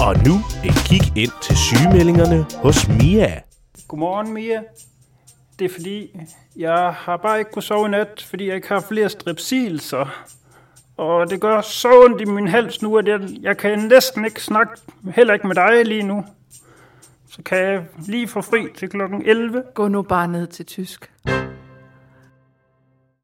Og nu et kig ind til sygemeldingerne hos Mia. Godmorgen, Mia. Det er fordi, jeg har bare ikke kunnet sove i nat, fordi jeg ikke har flere strepsilser. Og det gør så ondt i min hals nu, at jeg, jeg kan næsten ikke snakke, heller ikke med dig lige nu. Så kan jeg lige få fri til klokken 11. Gå nu bare ned til tysk.